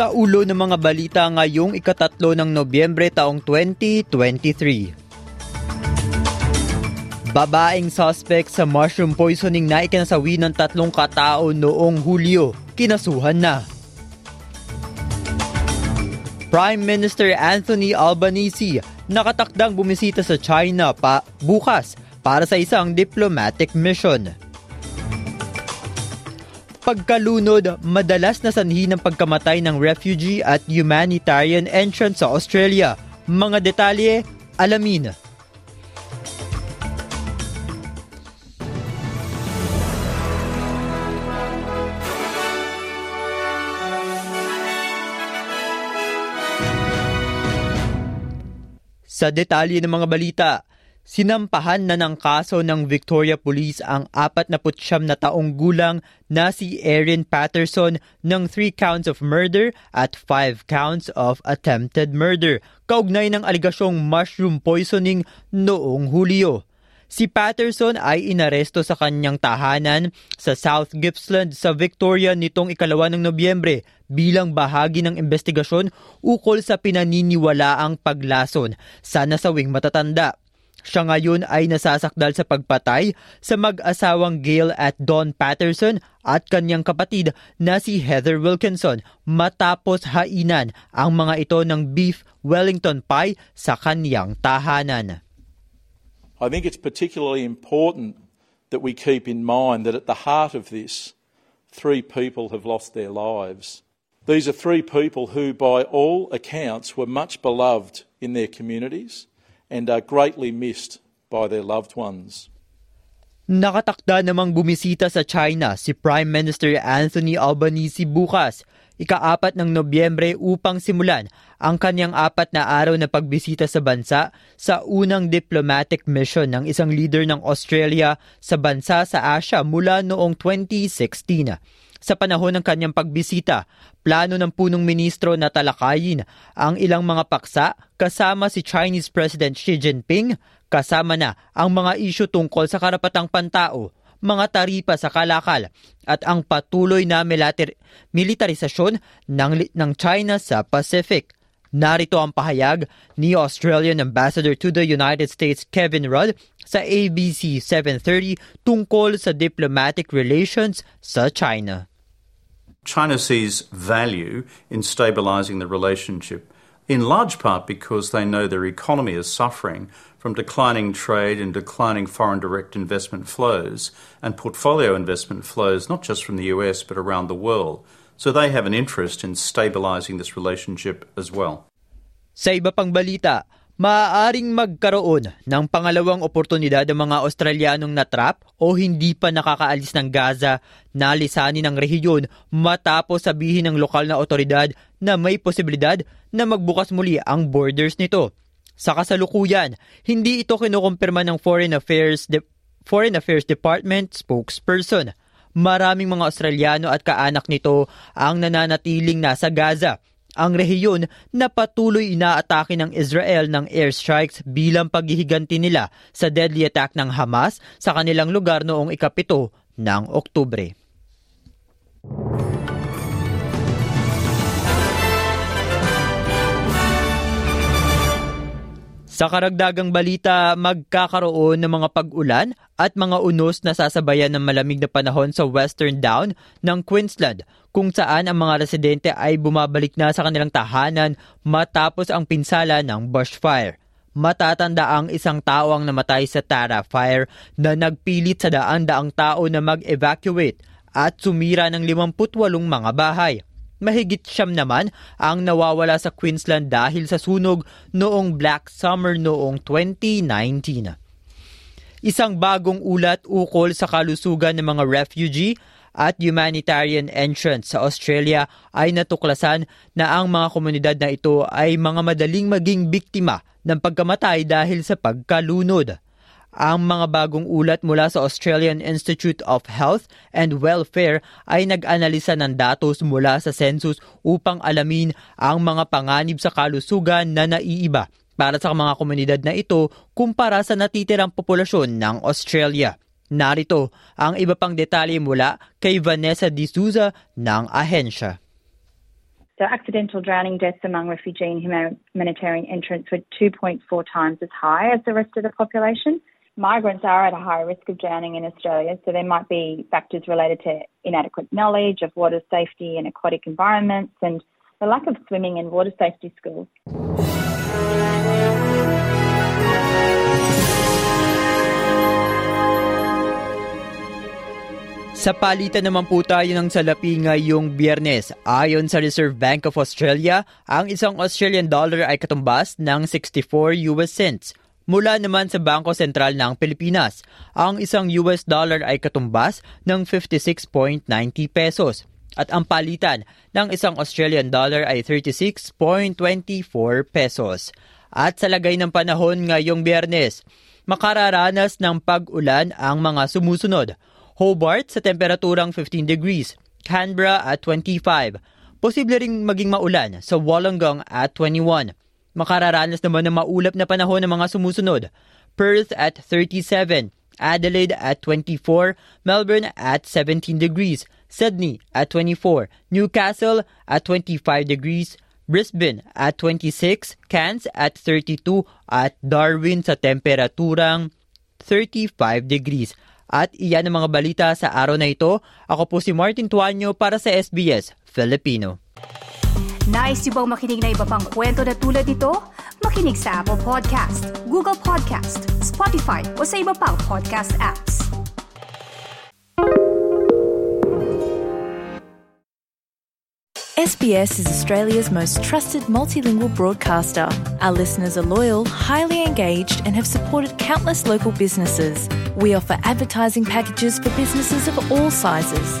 Sa ulo ng mga balita ngayong ikatatlo ng Nobyembre taong 2023. Babaeng suspect sa mushroom poisoning na ikinasawi ng tatlong katao noong Hulyo, kinasuhan na. Prime Minister Anthony Albanese nakatakdang bumisita sa China pa bukas para sa isang diplomatic mission. Pagkalunod, madalas na sanhi ng pagkamatay ng refugee at humanitarian entrance sa Australia. Mga detalye, alamin. Sa detalye ng mga balita, Sinampahan na ng kaso ng Victoria Police ang 49 na taong gulang na si Erin Patterson ng 3 counts of murder at 5 counts of attempted murder kaugnay ng aligasyong mushroom poisoning noong Hulyo. Si Patterson ay inaresto sa kanyang tahanan sa South Gippsland sa Victoria nitong ikalawa ng Nobyembre bilang bahagi ng investigasyon ukol sa pinaniniwalaang paglason sa nasawing matatanda. Siya ngayon ay nasasakdal sa pagpatay sa mag-asawang Gail at Don Patterson at kanyang kapatid na si Heather Wilkinson matapos hainan ang mga ito ng beef Wellington pie sa kanyang tahanan. I think it's particularly important that we keep in mind that at the heart of this, three people have lost their lives. These are three people who, by all accounts, were much beloved in their communities and are greatly missed by their loved ones. Nakatakda namang bumisita sa China si Prime Minister Anthony Albanese bukas, ikaapat ng Nobyembre upang simulan ang kanyang apat na araw na pagbisita sa bansa sa unang diplomatic mission ng isang leader ng Australia sa bansa sa Asia mula noong 2016. Sa panahon ng kanyang pagbisita, plano ng punong ministro na talakayin ang ilang mga paksa kasama si Chinese President Xi Jinping, kasama na ang mga isyu tungkol sa karapatang pantao, mga taripa sa kalakal at ang patuloy na milater- militarisasyon ng, ng China sa Pacific. Narito ang pahayag ni Australian Ambassador to the United States Kevin Rudd sa ABC 730 tungkol sa diplomatic relations sa China. China sees value in stabilizing the relationship, in large part because they know their economy is suffering from declining trade and declining foreign direct investment flows and portfolio investment flows, not just from the US but around the world. So they have an interest in stabilizing this relationship as well. Sa iba pang balita, maaaring magkaroon ng pangalawang oportunidad ang mga Australianong natrap o hindi pa nakakaalis ng Gaza na lisanin ng rehiyon matapos sabihin ng lokal na otoridad na may posibilidad na magbukas muli ang borders nito. Sa kasalukuyan, hindi ito kinukumpirma ng Foreign Affairs De- Foreign Affairs Department spokesperson. Maraming mga Australiano at kaanak nito ang nananatiling nasa Gaza ang rehiyon na patuloy inaatake ng Israel ng airstrikes bilang paghihiganti nila sa deadly attack ng Hamas sa kanilang lugar noong ikapito ng Oktubre. Sa karagdagang balita, magkakaroon ng mga pag-ulan at mga unos na sasabayan ng malamig na panahon sa Western Down ng Queensland kung saan ang mga residente ay bumabalik na sa kanilang tahanan matapos ang pinsala ng bushfire. Matatanda ang isang tao ang namatay sa Tara Fire na nagpilit sa daan-daang tao na mag-evacuate at sumira ng 58 mga bahay. Mahigit siyam naman ang nawawala sa Queensland dahil sa sunog noong Black Summer noong 2019. Isang bagong ulat ukol sa kalusugan ng mga refugee at humanitarian entrance sa Australia ay natuklasan na ang mga komunidad na ito ay mga madaling maging biktima ng pagkamatay dahil sa pagkalunod. Ang mga bagong ulat mula sa Australian Institute of Health and Welfare ay nag-analisa ng datos mula sa census upang alamin ang mga panganib sa kalusugan na naiiba para sa mga komunidad na ito kumpara sa natitirang populasyon ng Australia. Narito ang iba pang detalye mula kay Vanessa D'Souza ng ahensya. So accidental drowning deaths among refugee and humanitarian entrants were 2.4 times as high as the rest of the population. Migrants are at a higher risk of drowning in Australia, so there might be factors related to inadequate knowledge of water safety in aquatic environments and the lack of swimming and water safety schools. Sa palitan naman po tayo ng salapi ngayong biyernes. Ayon sa Reserve Bank of Australia, ang isang Australian dollar ay katumbas ng 64 US cents. Mula naman sa Bangko Sentral ng Pilipinas, ang isang US dollar ay katumbas ng 56.90 pesos at ang palitan ng isang Australian dollar ay 36.24 pesos. At sa lagay ng panahon ngayong biyernes, makararanas ng pag-ulan ang mga sumusunod. Hobart sa temperaturang 15 degrees, Canberra at 25, posible ring maging maulan sa Wollongong at 21, Makararanas naman ng maulap na panahon ng mga sumusunod. Perth at 37, Adelaide at 24, Melbourne at 17 degrees, Sydney at 24, Newcastle at 25 degrees, Brisbane at 26, Cairns at 32 at Darwin sa temperaturang 35 degrees. At iyan ang mga balita sa araw na ito. Ako po si Martin Tuanyo para sa SBS Filipino. Nice yung bang makinig na iba pang kwento na tulad ito? Makinig sa Apple Podcast, Google Podcast, Spotify o sa iba pang podcast apps. SBS is Australia's most trusted multilingual broadcaster. Our listeners are loyal, highly engaged, and have supported countless local businesses. We offer advertising packages for businesses of all sizes.